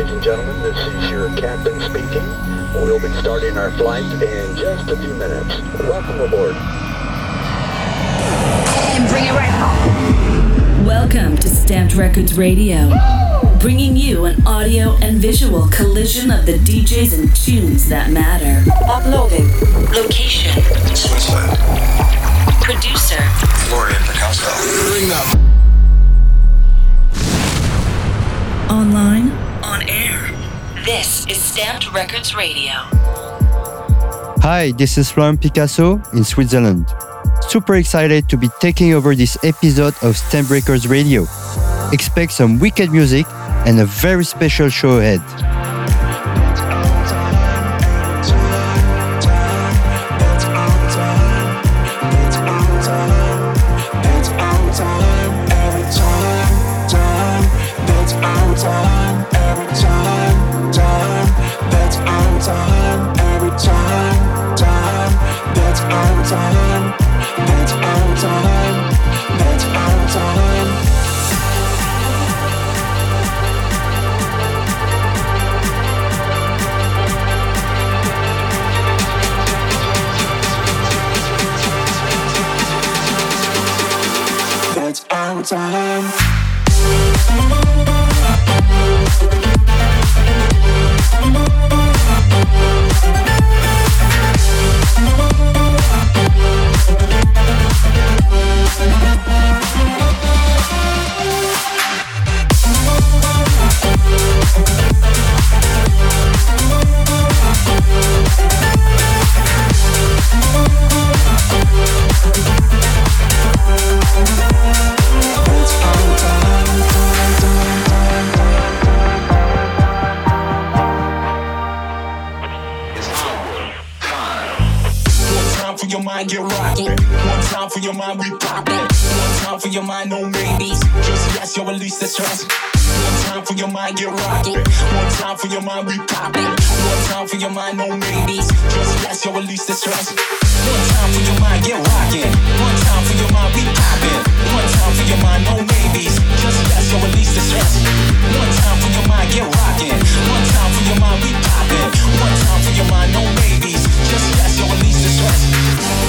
ladies and gentlemen. This is your captain speaking. We'll be starting our flight in just a few minutes. Welcome aboard. And bring it right home. Welcome to Stamped Records Radio, bringing you an audio and visual collision of the DJs and tunes that matter. Uploading. Location. Switzerland. Producer. Florian Picasso. Bring up. Online. This is Stamped Records Radio. Hi, this is Florian Picasso in Switzerland. Super excited to be taking over this episode of Stamp Records Radio. Expect some wicked music and a very special show ahead. The stress. One time for your mind, get rocking. One time for your mind, we poppin'. One time for your mind, no maybes. Just yes, you'll release the stress. One time for your mind, get rocking. One time for your mind, we poppin'. One time for your mind, no maybes. Just yes, you'll release the stress. One time for your mind, get. One time for your mind. One time for your mind, no maybes. Just you'll release the stress.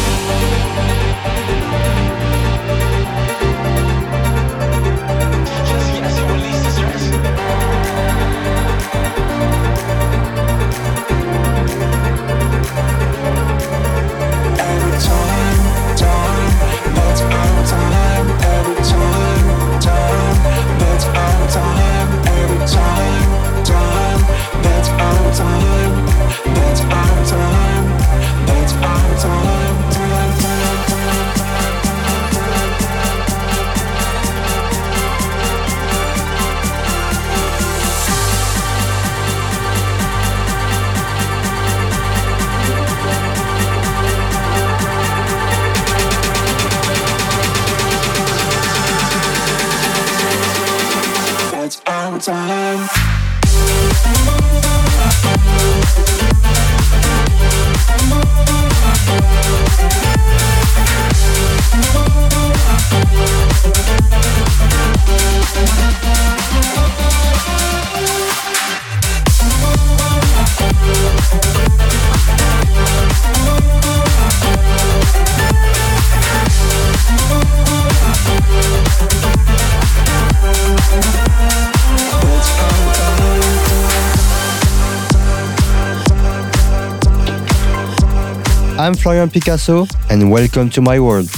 I'm Florian Picasso and welcome to my world.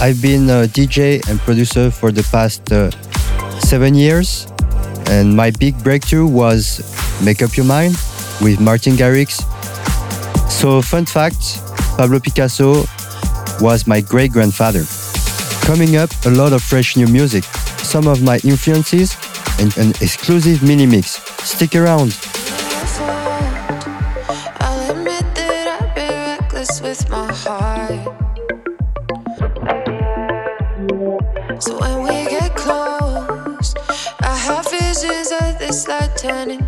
I've been a DJ and producer for the past uh, seven years, and my big breakthrough was Make Up Your Mind with Martin Garrix. So, fun fact Pablo Picasso was my great grandfather. Coming up, a lot of fresh new music, some of my influences, and an exclusive mini mix. Stick around. Turning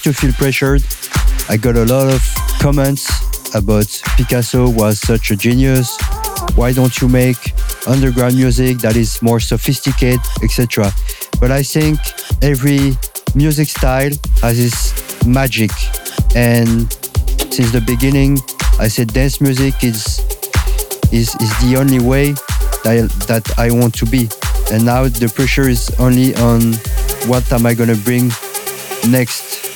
feel pressured. I got a lot of comments about Picasso was such a genius. Why don't you make underground music that is more sophisticated, etc. But I think every music style has its magic. And since the beginning, I said dance music is is, is the only way that, that I want to be. And now the pressure is only on what am I gonna bring next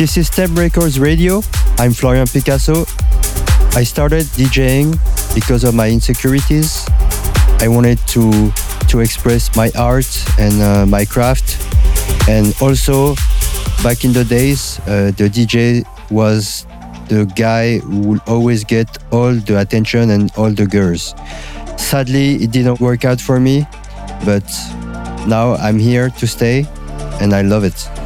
This is Stamped Records Radio. I'm Florian Picasso. I started DJing because of my insecurities. I wanted to to express my art and uh, my craft, and also back in the days, uh, the DJ was the guy who would always get all the attention and all the girls. Sadly, it didn't work out for me, but now I'm here to stay, and I love it.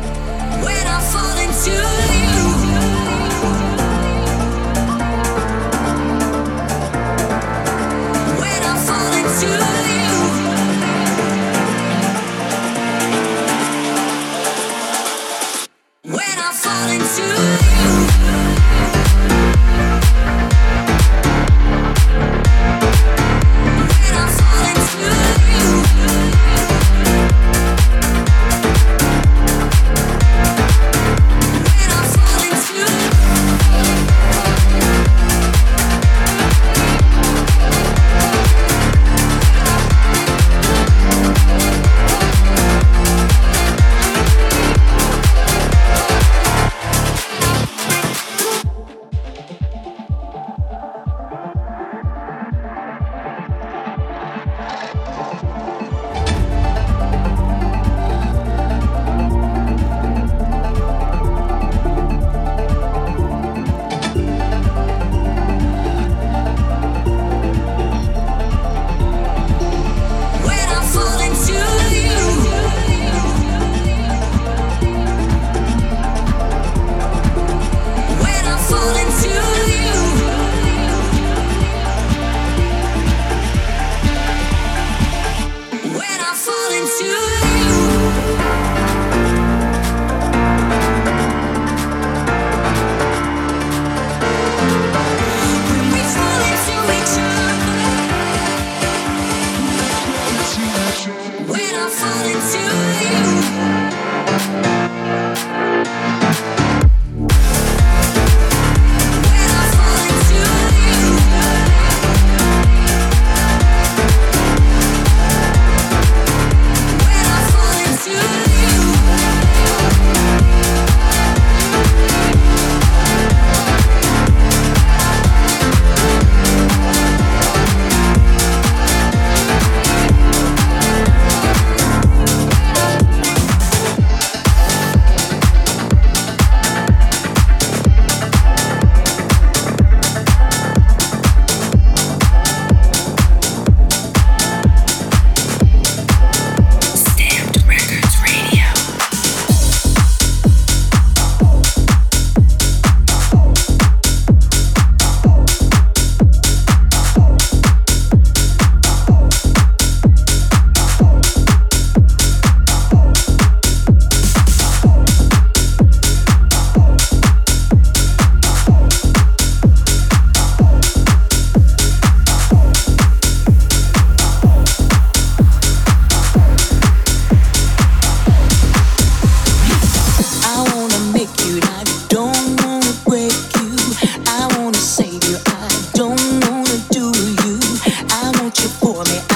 on.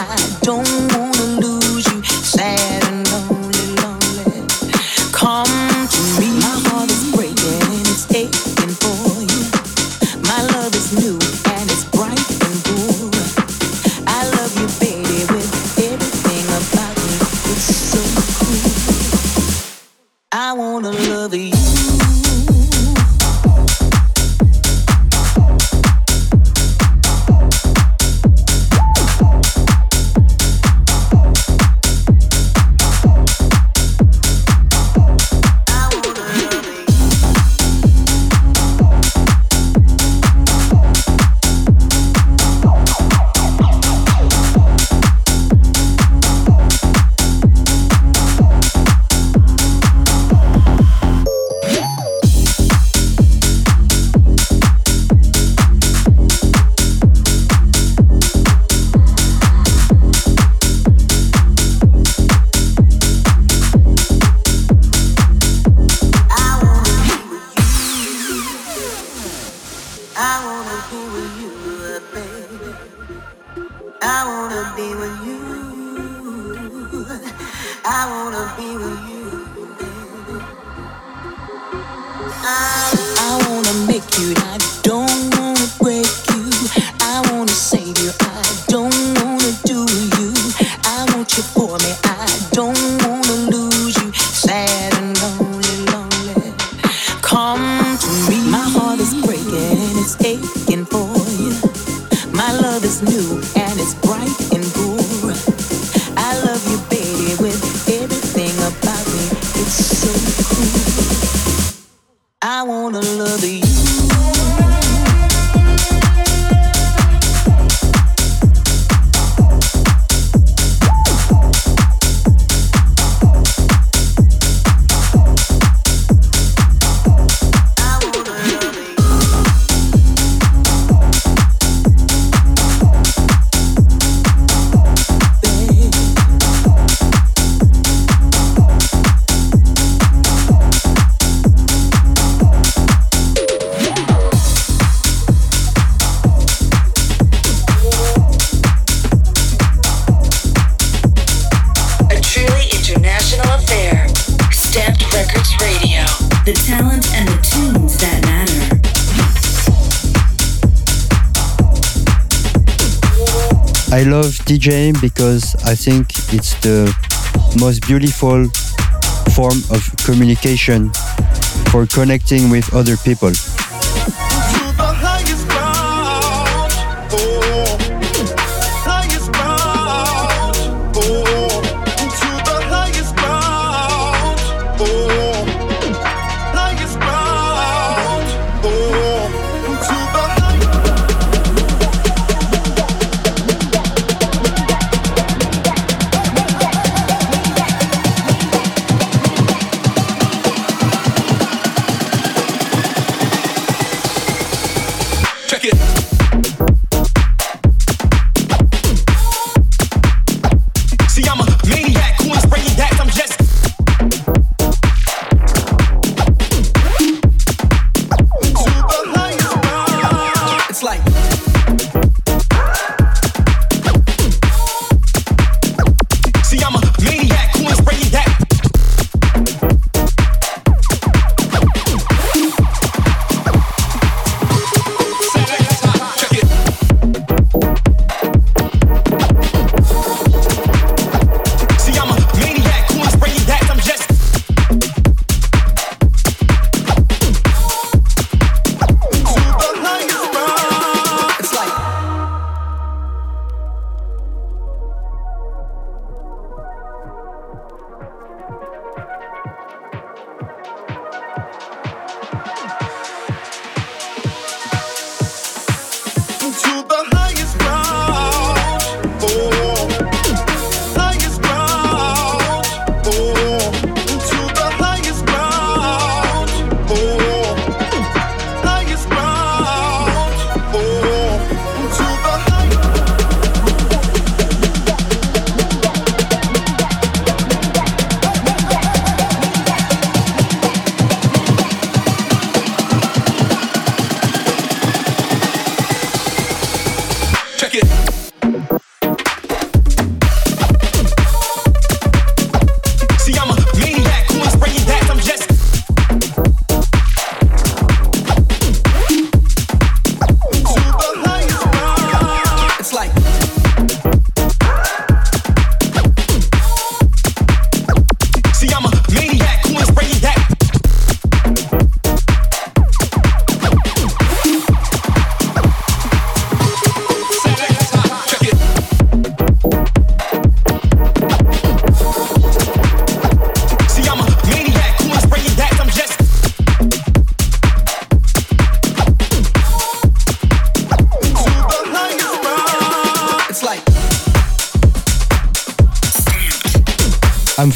I wanna love DJing because I think it's the most beautiful form of communication for connecting with other people.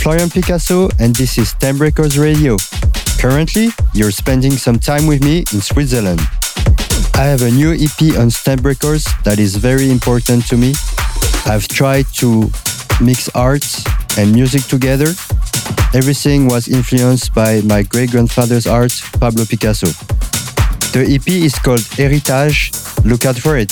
Florian Picasso, and this is Stamp Records Radio. Currently, you're spending some time with me in Switzerland. I have a new EP on Stamp Records that is very important to me. I've tried to mix art and music together. Everything was influenced by my great grandfather's art, Pablo Picasso. The EP is called Heritage. Look out for it.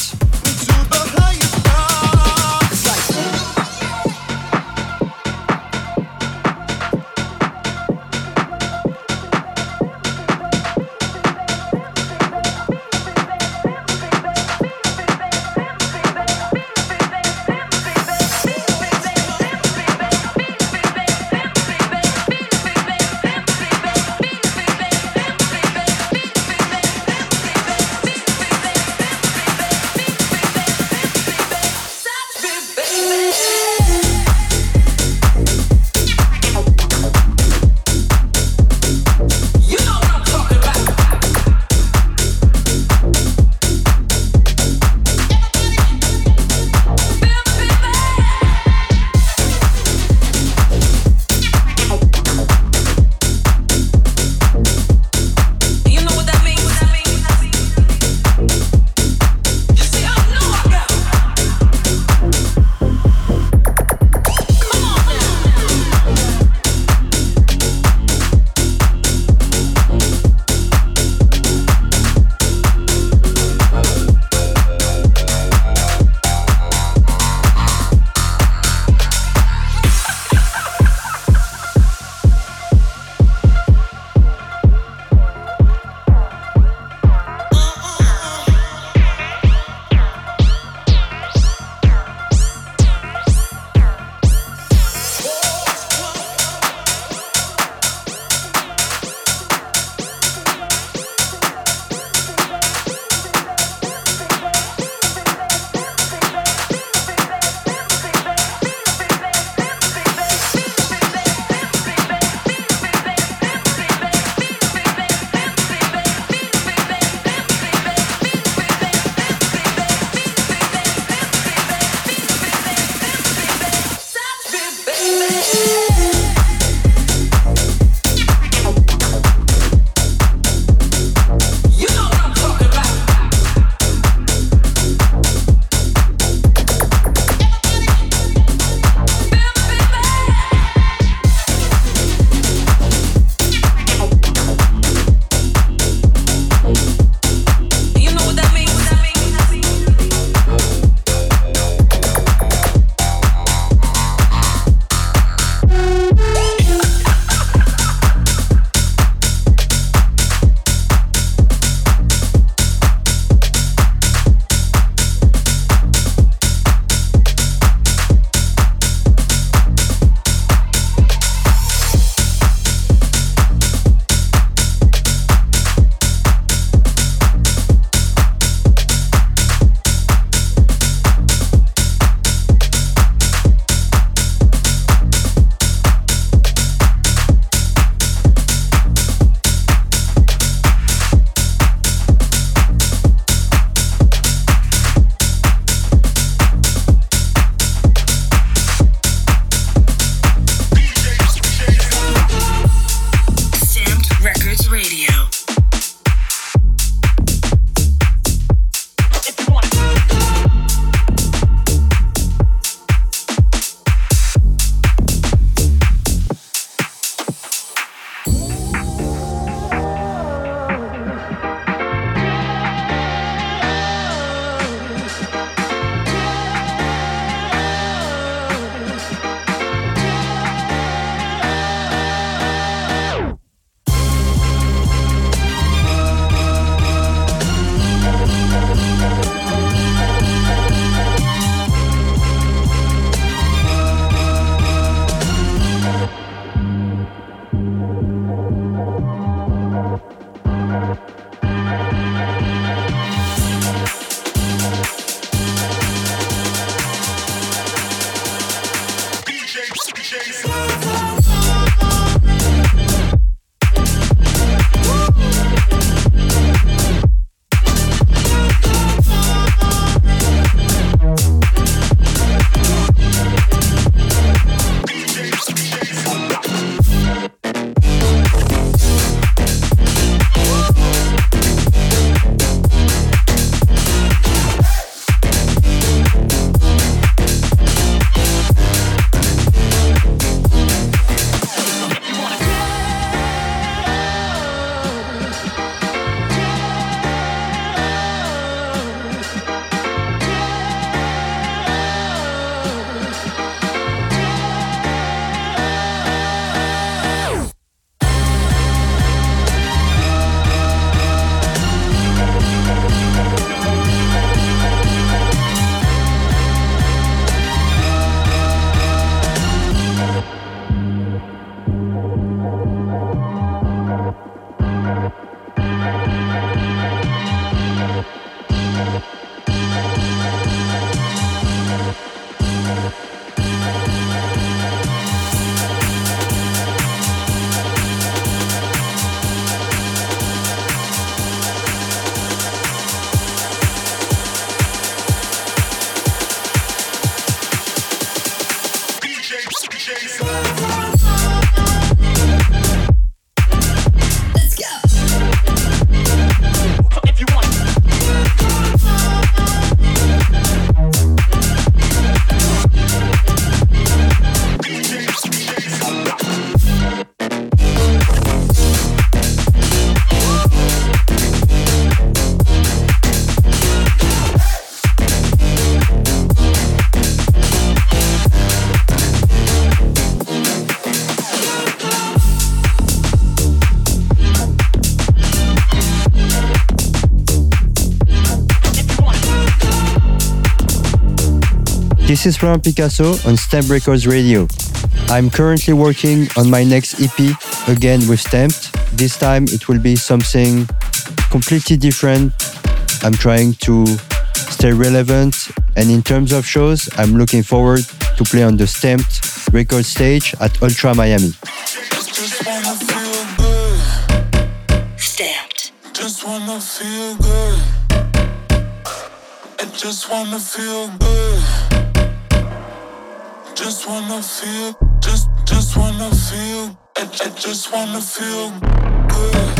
This is from Picasso on Stamp Records Radio. I'm currently working on my next EP, again with Stamped. This time it will be something completely different. I'm trying to stay relevant, and in terms of shows, I'm looking forward to play on the Stamped record stage at Ultra Miami. Stamped. Just wanna feel good. I just wanna feel good just wanna feel, just, just wanna feel, I, I just wanna feel good.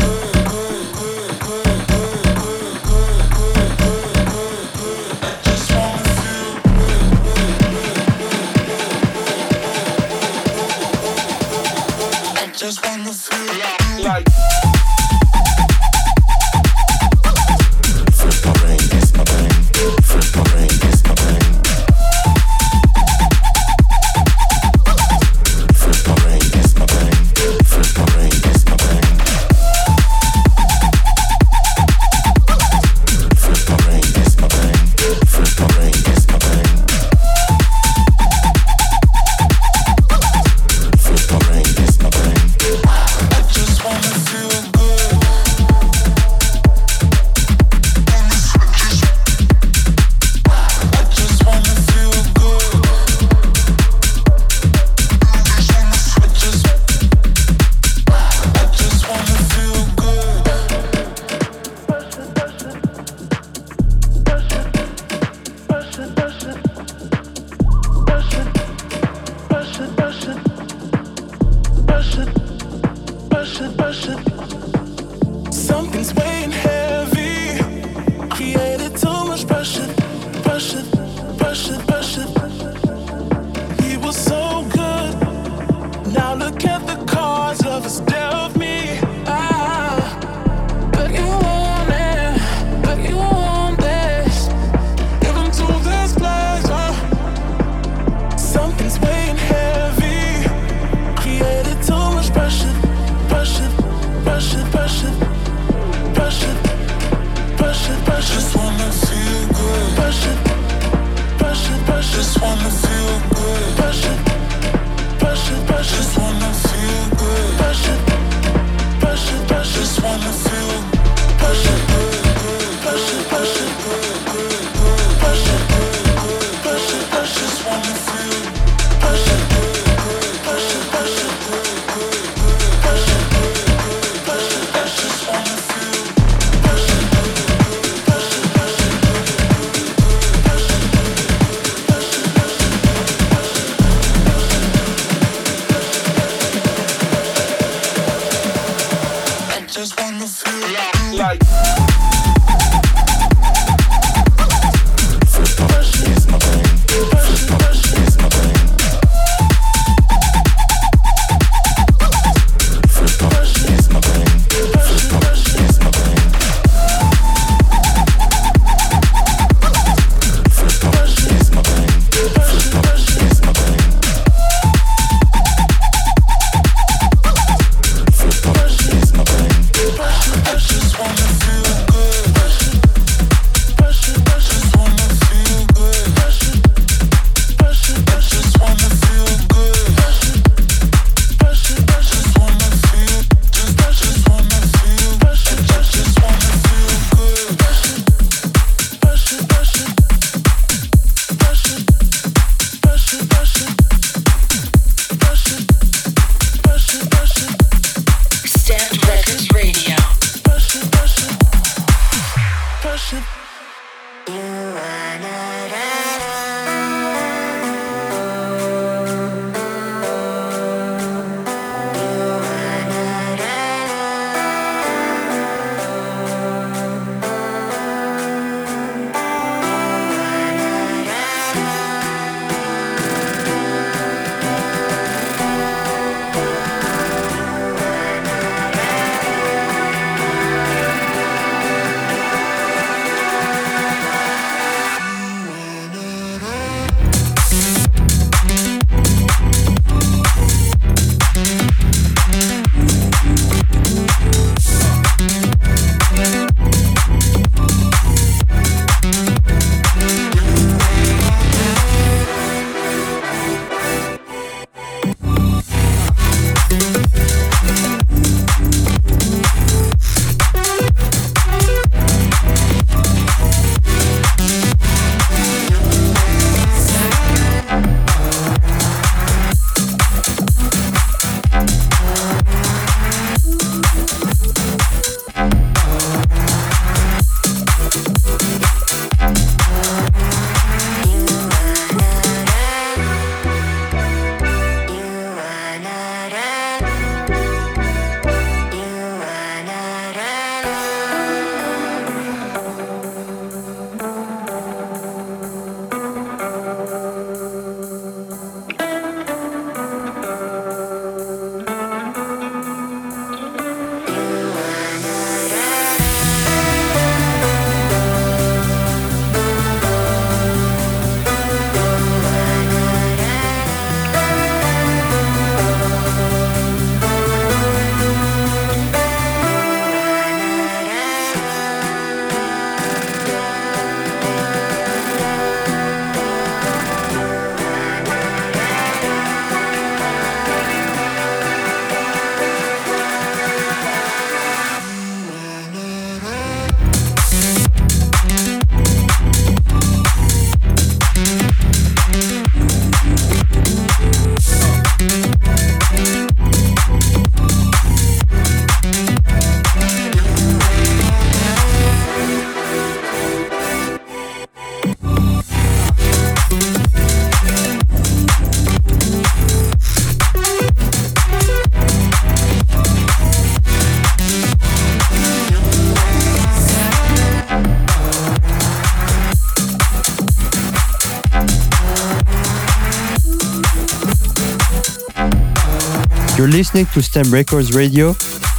Listening to Stamped Records Radio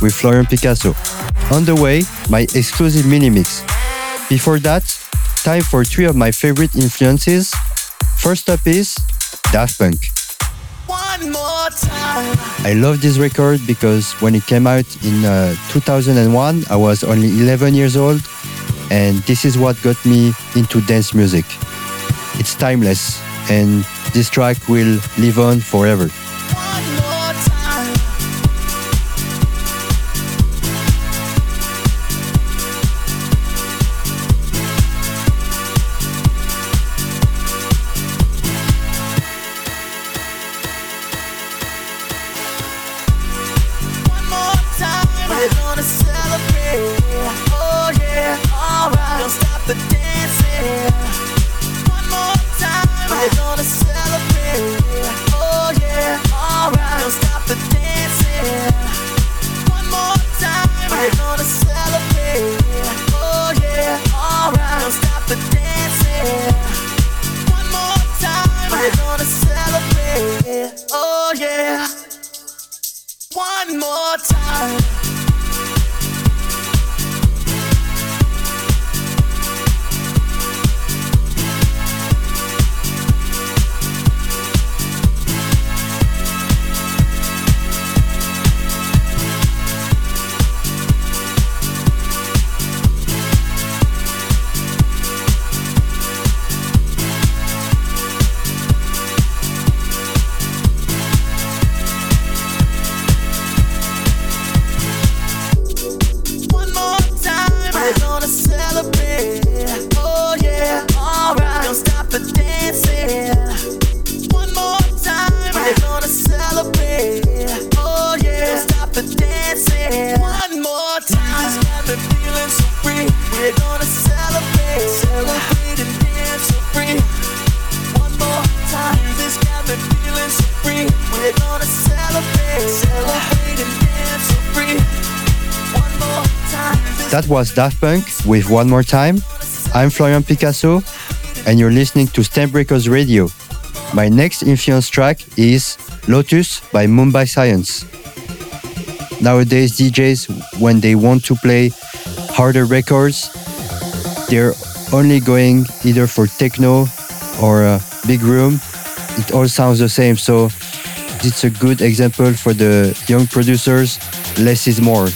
with Florian Picasso. On the way, my exclusive mini mix. Before that, time for three of my favorite influences. First up is Daft Punk. I love this record because when it came out in uh, 2001, I was only 11 years old, and this is what got me into dance music. It's timeless, and this track will live on forever. That Daft Punk with One More Time. I'm Florian Picasso, and you're listening to Stamped Records Radio. My next influence track is Lotus by Mumbai Science. Nowadays, DJs, when they want to play harder records, they're only going either for techno or a big room. It all sounds the same, so it's a good example for the young producers. Less is more.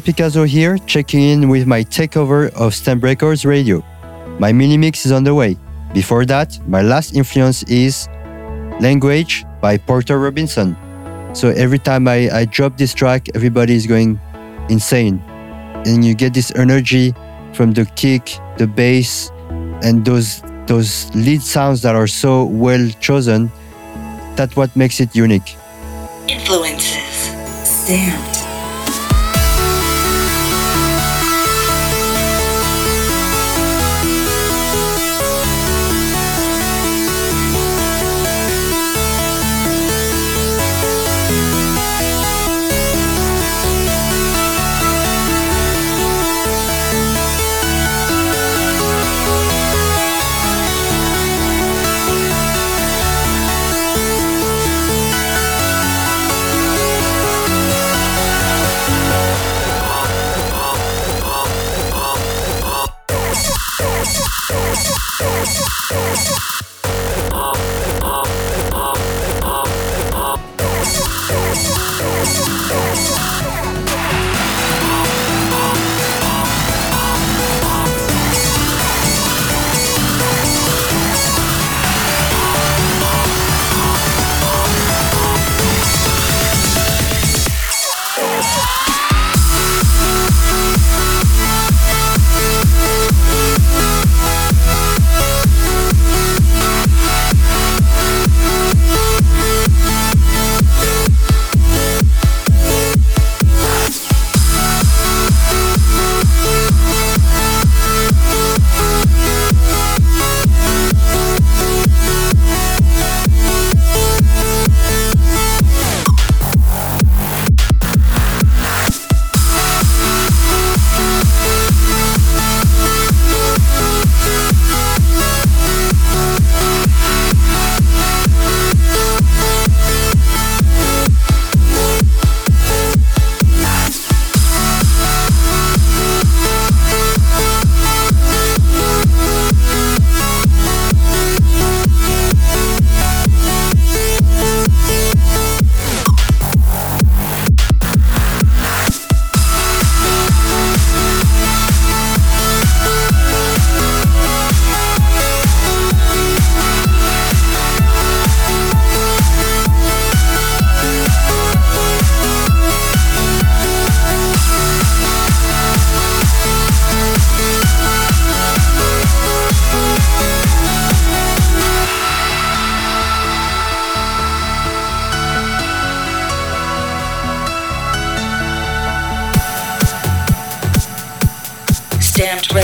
Florian Picasso here, checking in with my takeover of Stamped Records Radio. My mini mix is on the way. Before that, my last influence is Language by Porter Robinson. So every time I, I drop this track, everybody is going insane. And you get this energy from the kick, the bass, and those those lead sounds that are so well chosen. That's what makes it unique. Influences. Stamped.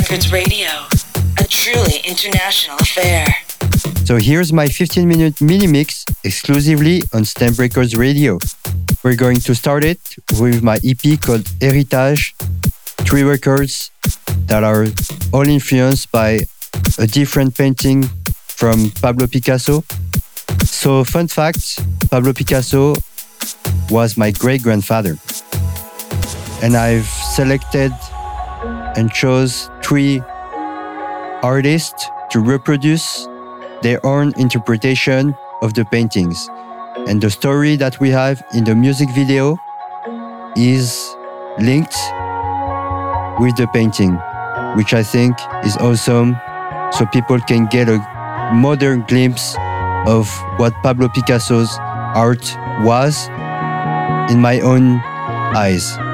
Records Radio, a truly international affair. So here's my 15 minute mini mix exclusively on Stamped Records Radio. We're going to start it with my EP called Héritage, three records that are all influenced by a different painting from Pablo Picasso. So, fun fact Pablo Picasso was my great grandfather. And I've selected and chose three artists to reproduce their own interpretation of the paintings. And the story that we have in the music video is linked with the painting, which I think is awesome. So people can get a modern glimpse of what Pablo Picasso's art was in my own eyes.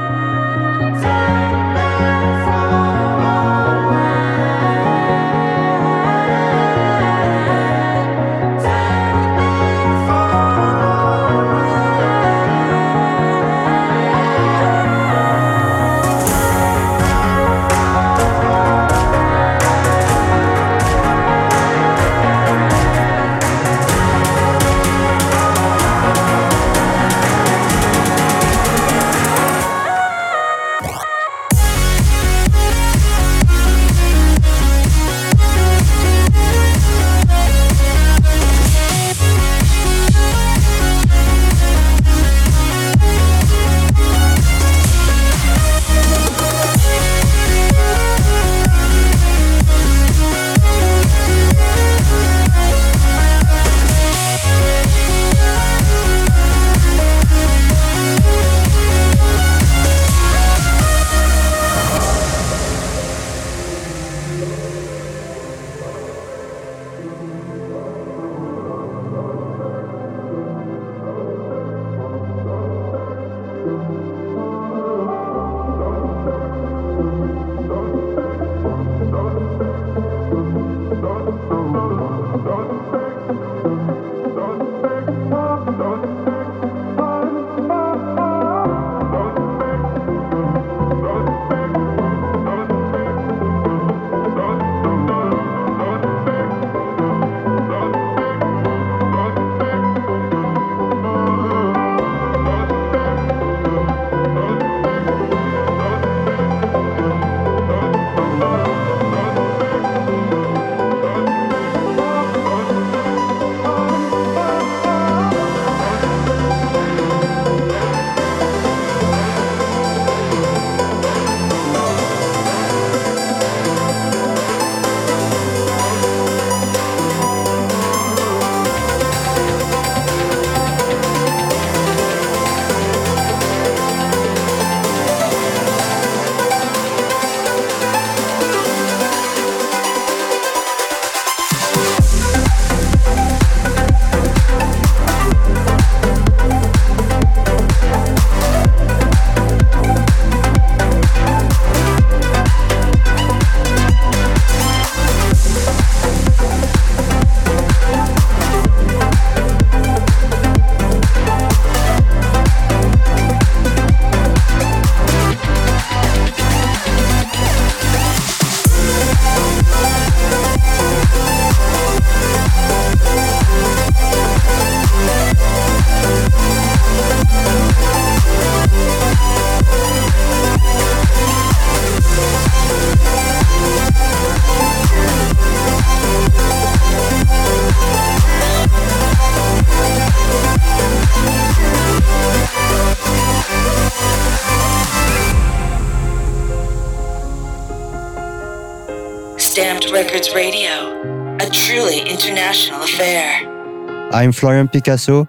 I'm Florian Picasso,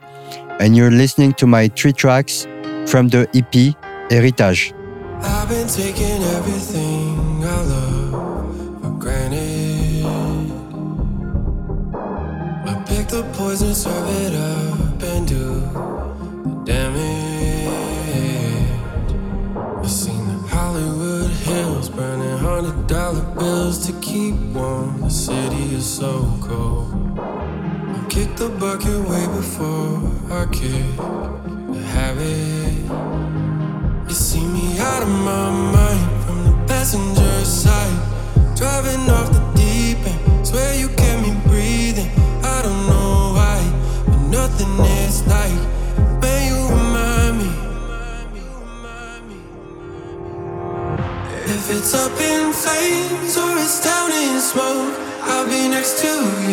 and you're listening to my three tracks from the EP Heritage. I've been taking everything I love for granted. I pick the poison, serve it up, and do the damage. I've seen the Hollywood hills burning hundred dollar bills to keep warm. The city is so cold. I kicked the bucket way before I kicked the habit. You see me out of my mind from the passenger side. Driving off the deep end. Swear you kept me breathing. I don't know why, but nothing is like when you remind me. If it's up in flames or it's down in smoke, I'll be next to you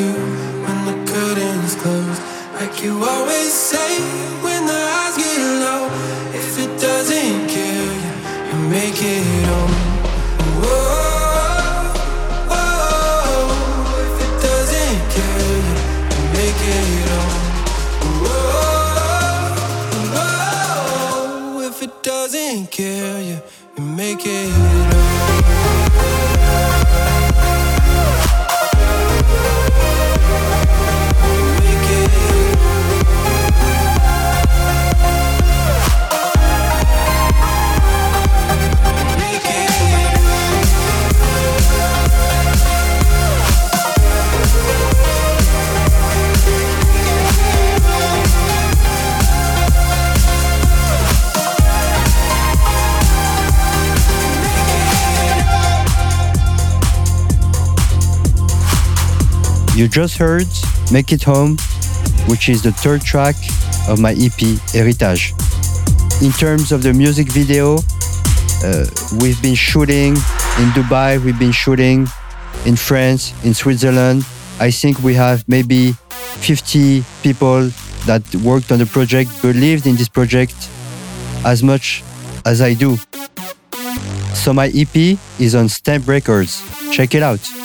just heard Make It Home, which is the third track of my EP Heritage. In terms of the music video, uh, we've been shooting in Dubai, we've been shooting in France, in Switzerland. I think we have maybe 50 people that worked on the project, believed in this project as much as I do. So my EP is on Stamped Records. Check it out.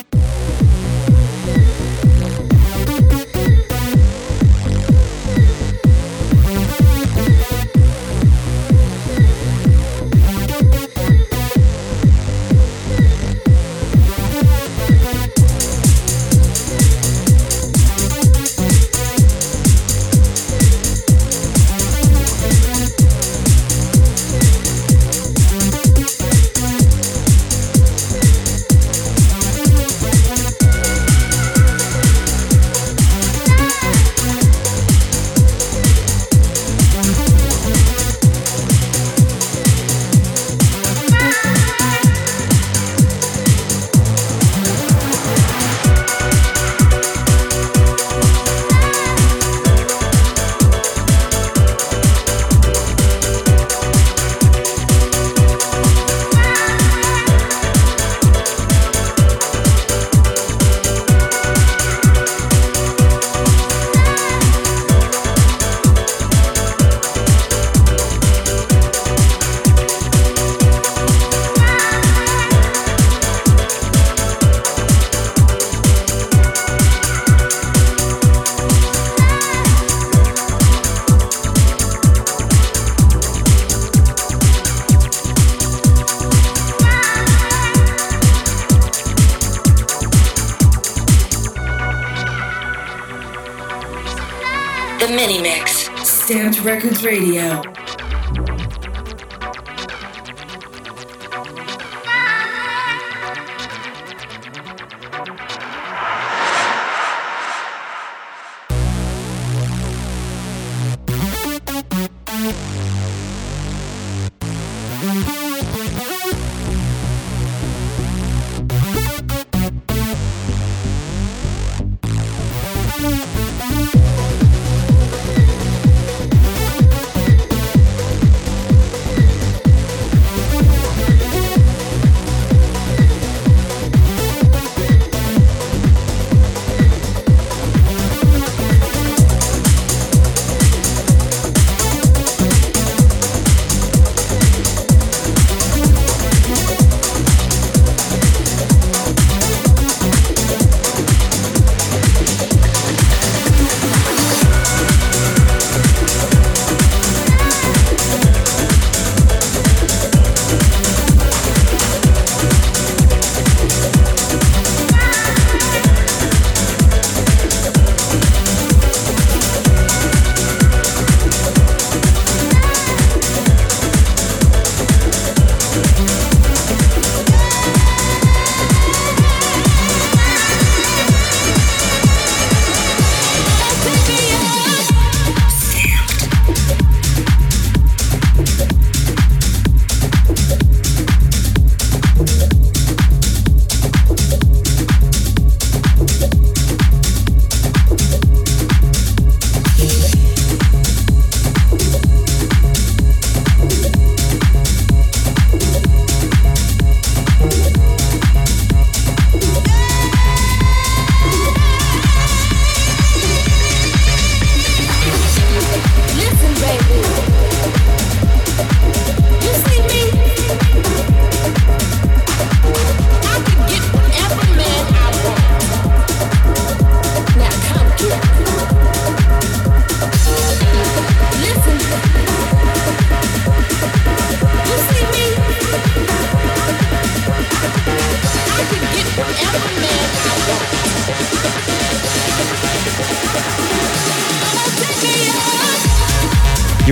Radio.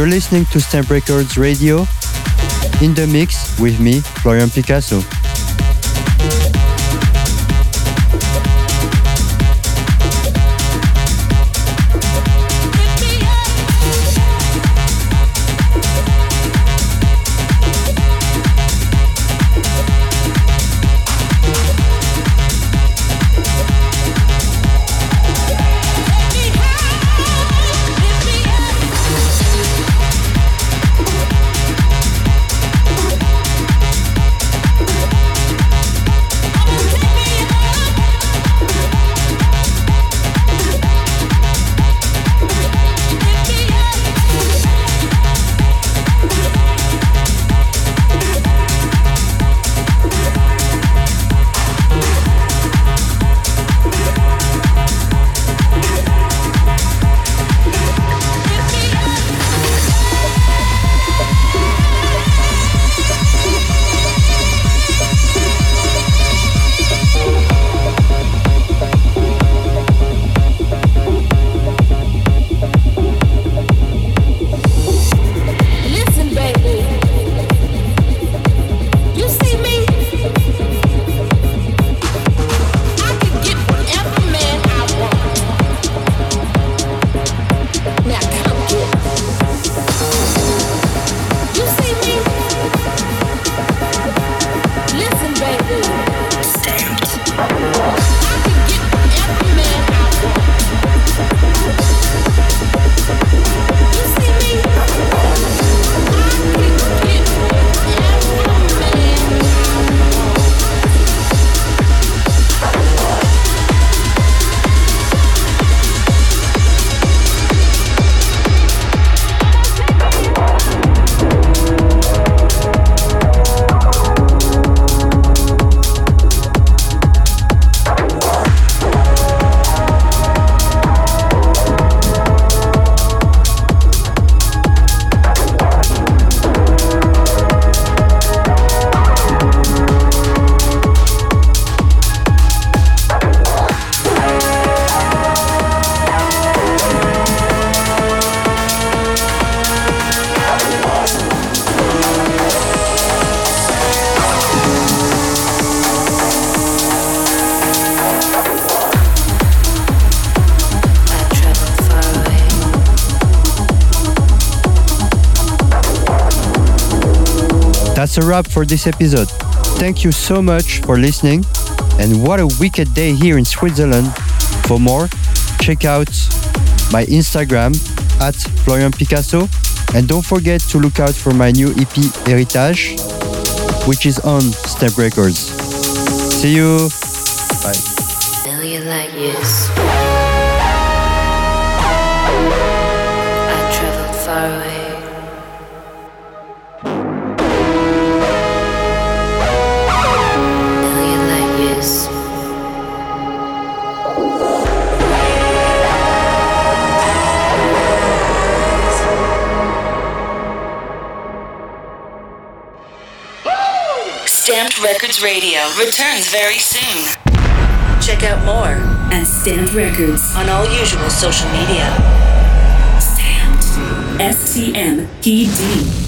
You're listening to Stamped Records Radio in the mix with me, Florian Picasso. Wrap for this episode. Thank you so much for listening, and what a wicked day here in Switzerland. For more, check out my Instagram at Florian Picasso, and don't forget to look out for my new EP Heritage, which is on Stamped Records. See you. Bye. Radio returns very soon. Check out more at Stamped Records on all usual social media. Stamped. S T M P D.